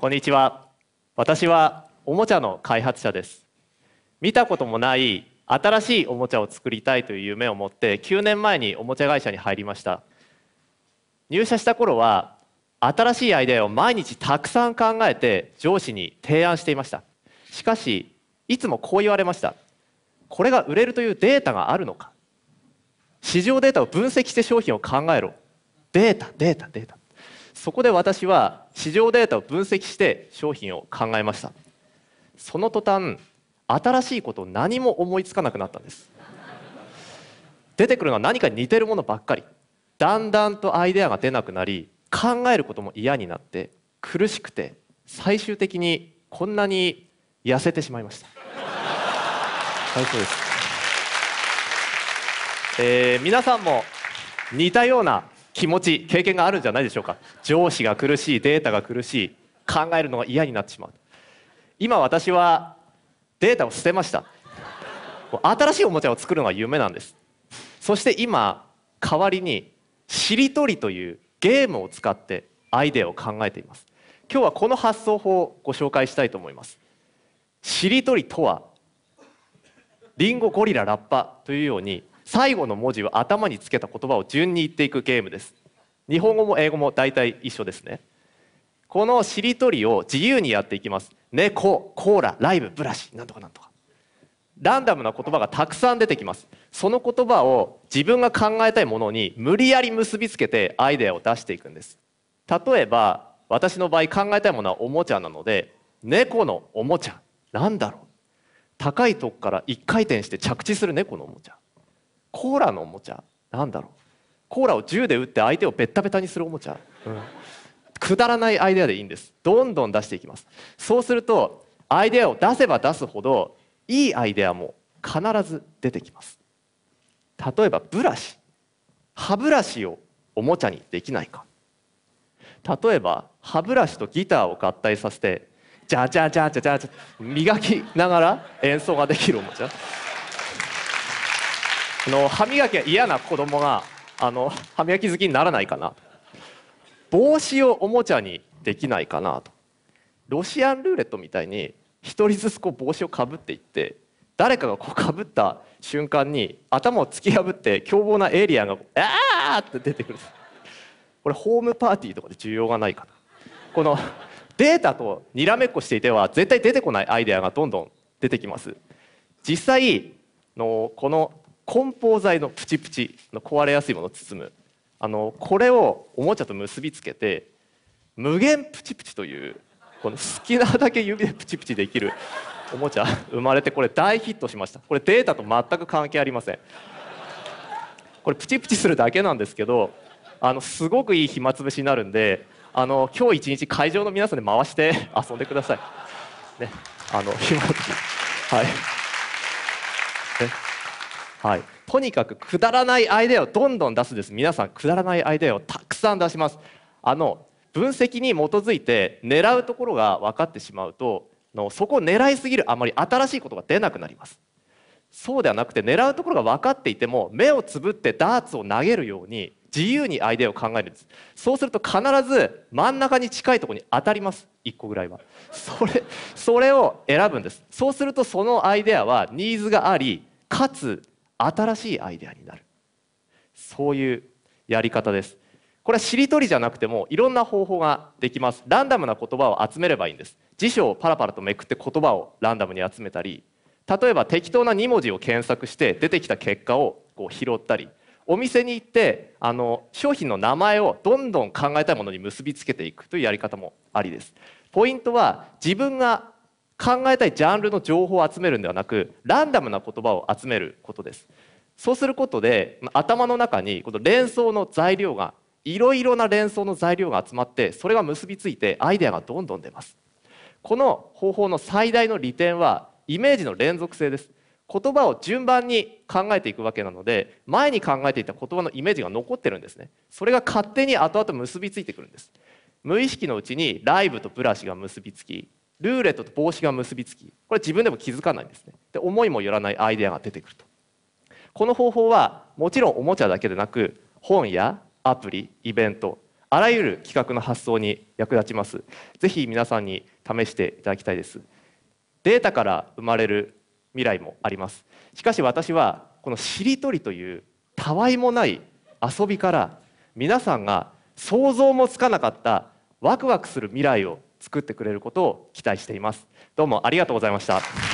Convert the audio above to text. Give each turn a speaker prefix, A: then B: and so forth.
A: こんにちは。私はおもちゃの開発者です。見たこともない新しいおもちゃを作りたいという夢を持って9年前におもちゃ会社に入りました。入社した頃は新しいアイデアを毎日たくさん考えて上司に提案していました。しかしいつもこう言われました。これが売れるというデータがあるのか。市場データを分析して商品を考えろ。データデータデータ。そこで私は市場データを分析して商品を考えました。その途端新しいことを何も思いつかなくなったんです。出てくるのは何かに似てるものばっかり。だんだんとアイデアが出なくなり考えることも嫌になって苦しくて最終的にこんなに痩せてしまいました。はいそうです、えー、皆さんも似たような気持ち経験があるんじゃないでしょうか。上司が苦しいデータが苦しい考えるのが嫌になってしまう。今私はデータを捨てました。新しいおもちゃを作るのが夢なんです。そして今代わりにしりとりというゲームを使ってアイデアを考えています。今日はこの発想法をご紹介したいと思います。しりとりとはリンゴゴリララッパというように最後の文字を頭につけた言葉を順に言っていくゲームです。日本語も英語も大体一緒ですね。このしりとりを自由にやっていきます。猫コーラライブブラシなんとかなんとか。ランダムな言葉がたくさん出てきます。その言葉を自分が考えたいものに無理やり結びつけてアイデアを出していくんです。例えば私の場合考えたいものはおもちゃなので猫のおもちゃなんだろう。高いとこから一回転して着地する猫のおもちゃ。コーラのおもちゃ？なんだろう？コーラを銃で撃って相手をベッタベタにするおもちゃ、うん、くだらないアイデアでいいんです。どんどん出していきます。そうするとアイデアを出せば出すほどいいアイデアも必ず出てきます。例えばブラシ。歯ブラシをおもちゃにできないか。例えば歯ブラシとギターを合体させてジャジャジャジャジャジャ磨きながら演奏ができるおもちゃ。あの歯磨きが嫌な子供があの歯磨き好きにならないかな。帽子をおもちゃにできないかなと。ロシアンルーレットみたいに一人ずつこう帽子をかぶっていって誰かがこうかぶった瞬間に頭を突き破って凶暴なエイリアンが「あー!」って出てくる。これホームパーティーとかで需要がないかな。このデータとにらめっこしていては絶対出てこないアイデアがどんどん出てきます。実際のこの梱包材のプチプチの壊れやすいものを包む。あのこれをおもちゃと結びつけて無限プチプチというこの好きなだけ指でプチプチできる おもちゃ生まれてこれ大ヒットしました。これデータと全く関係ありません。これプチプチするだけなんですけどあのすごくいい暇つぶしになるんであの今日一日会場の皆さんで回して遊んでください。ね。あの暇つぶし。はい。はい、とにかくくだらないアイデアをどんどん出すです。皆さんくだらないアイデアをたくさん出します。あの分析に基づいて狙うところが分かってしまうとのそこを狙いすぎるあまり新しいことが出なくなります。そうではなくて狙うところが分かっていても目をつぶってダーツを投げるように自由にアイデアを考えるんです。そうすると必ず真ん中に近いところに当たります。1個ぐらいは。それそれを選ぶんです。そうするとそのアイデアはニーズがありかつ新しいアイデアになる。そういうやり方です。これはしりとりじゃなくてもいろんな方法ができます。ランダムな言葉を集めればいいんです。辞書をパラパラとめくって言葉をランダムに集めたり例えば適当な2文字を検索して出てきた結果をこう拾ったりお店に行ってあの商品の名前をどんどん考えたいものに結びつけていくというやり方もありです。ポイントは自分が考えたいジャンルの情報を集めるんではなくランダムな言葉を集めることです。そうすることで頭の中にこの連想の材料がいろいろな連想の材料が集まってそれが結びついてアイデアがどんどん出ます。この方法の最大の利点はイメージの連続性です。言葉を順番に考えていくわけなので前に考えていた言葉のイメージが残ってるんですね。それが勝手に後々結びついてくるんです。無意識のうちにライブとブラシが結びつきルーレットと帽子が結びつきこれ自分でも気づかないんですね。で思いもよらないアイデアが出てくると。この方法はもちろんおもちゃだけでなく本やアプリイベントあらゆる企画の発想に役立ちます。ぜひ皆さんに試していただきたいです。データから生まれる未来もあります。しかし私はこのしりとりというたわいもない遊びから皆さんが想像もつかなかったワクワクする未来を作ってくれることを期待しています。どうもありがとうございました。